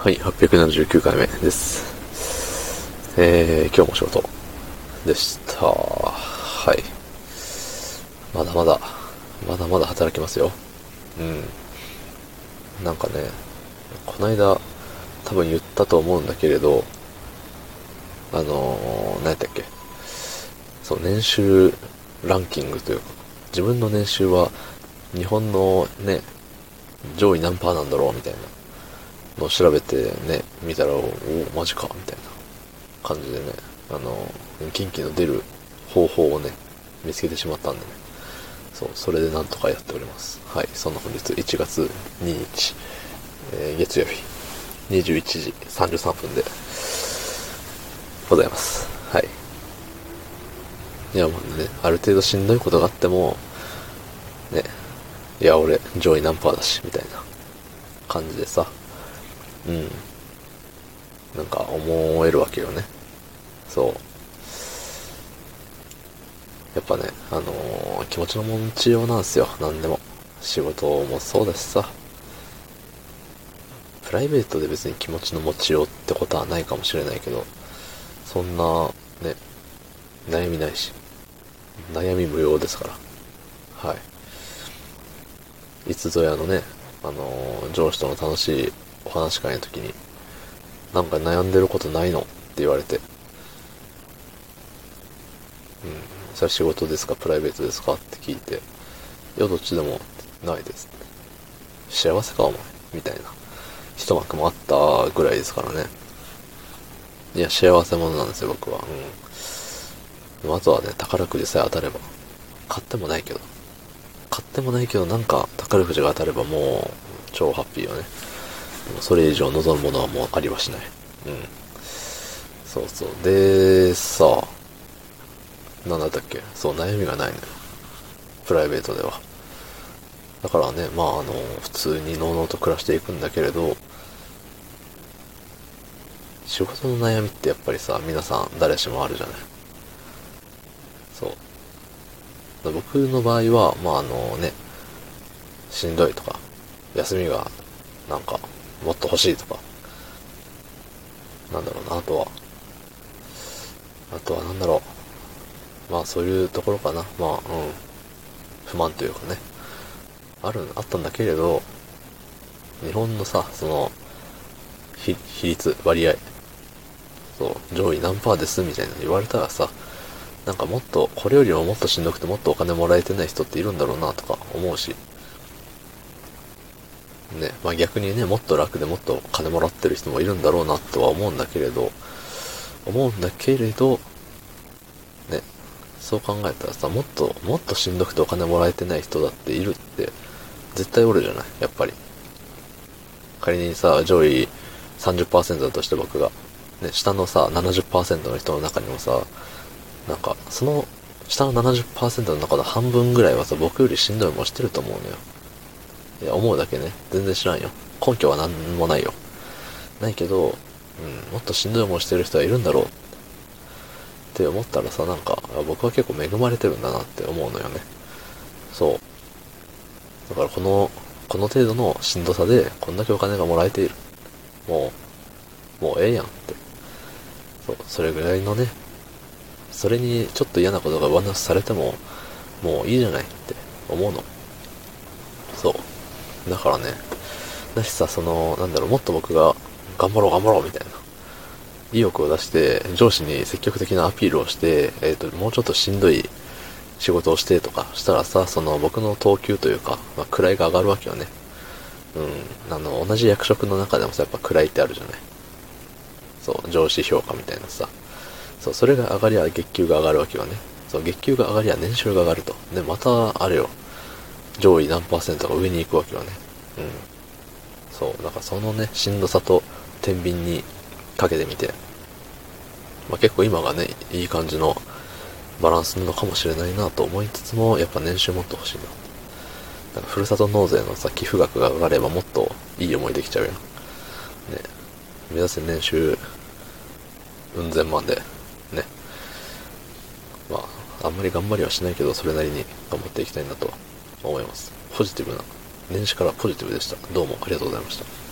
はい、879回目です。えー、今日も仕事でした。はい。まだまだ、まだまだ働きますよ。うん。なんかね、こないだ、多分言ったと思うんだけれど、あのー、何やったっけ？そう、年収ランキングというか、自分の年収は日本のね、上位何パーなんだろうみたいなの調べてね、見たら、おお、マジかみたいな感じでね、あの、近畿の出る方法をね、見つけてしまったんでね、そう、それでなんとかやっております。はい、そんな本日1月2日、えー月曜日、21時33分でございます。はい。いや、もうね、ある程度しんどいことがあっても、ね、いや、俺、上位何パーだし、みたいな感じでさ、うん。なんか思えるわけよね。そう。やっぱね、あのー気持ちの持ちようなんですよ、なんでも。仕事もそうだしさ。プライベートで別に気持ちの持ちようってことはないかもしれないけど、そんな、ね、悩みないし、悩み無用ですから。はい。いつぞやのね、あのー上司との楽しいお話し会の時に、なんか悩んでることないの？って言われて、うん、それは仕事ですか？プライベートですか？って聞いて、いや、どっちでもないです。幸せかお前？みたいな一幕もあったぐらいですからね。いや、幸せ者なんですよ、僕は。うん。でもあとはね、宝くじさえ当たれば。買ってもないけど。買ってもないけど、なんか宝くじが当たればもう、超ハッピーよね。それ以上望むものはもうありはしない。うん。そうそう。で、さあ、なんだったっけ？そう、悩みがないのよ。プライベートでは。だからね、まああの、普通にのうのうと暮らしていくんだけれど、仕事の悩みってやっぱりさ、皆さん誰しもあるじゃない。そう。僕の場合は、まああのね、しんどいとか、休みがなんかもっと欲しいとか、なんだろうな、あとは、あとはなんだろう。まあそういうところかな。まあ、うん。不満というかね。ある、あったんだけれど、日本のさ、その、比比率、割合、そう、上位何パーですみたいなの言われたらさ、なんかもっと、これよりももっとしんどくてもっとお金もらえてない人っているんだろうなとか思うし、ね、まあ逆にね、もっと楽でもっと金もらってる人もいるんだろうなとは思うんだけれど、思うんだけれど、ね、そう考えたらさ、もっと、もっとしんどくてお金もらえてない人だっているって、絶対おるじゃない？やっぱり。仮にさ、上位30%だとして僕が、ね、下のさ、70%の人の中にもさ、なんか、その、下の70%の中の半分ぐらいはさ、僕よりしんどい思いしてると思うのよ。いや、思うだけね。全然知らんよ。根拠は何もないよ。ないけど、うん、もっとしんどい思いしてる人はいるんだろうって思ったらさ、なんか、僕は結構恵まれてるんだなって思うのよね。そう。だからこの、この程度のしんどさで、こんだけお金がもらえている。もう、もうええやんって。そう、それぐらいのね、それにちょっと嫌なことが上乗せされても、もういいじゃないって思うの。だからね、だしさ、その、なんだろう、もっと僕が、頑張ろう頑張ろうみたいな、意欲を出して、上司に積極的なアピールをして、えっ、と、もうちょっとしんどい仕事をしてとかしたらさ、その僕の等級というか、まあ、位が上がるわけよね。うん。あの、同じ役職の中でもさ、やっぱ位ってあるじゃない。そう、上司評価みたいなさ。そう、それが上がりゃ月給が上がるわけよね。そう、月給が上がりゃ年収が上がると。で、また、あれよ、上位何パーセントが上に行くわけよね。うん。そう、だからそのね、しんどさと天秤にかけてみて、まあ、結構今がね、いい感じのバランスなのかもしれないなと思いつつも、やっぱ年収もっと欲しいな。なんかふるさと納税のさ、寄付額が上がればもっといい思いできちゃうよ。ね。目指せ年収、うん千万で、ね。まあ、あんまり頑張りはしないけど、それなりに頑張っていきたいなと思います。ポジティブな、年始からポジティブでした。どうもありがとうございました。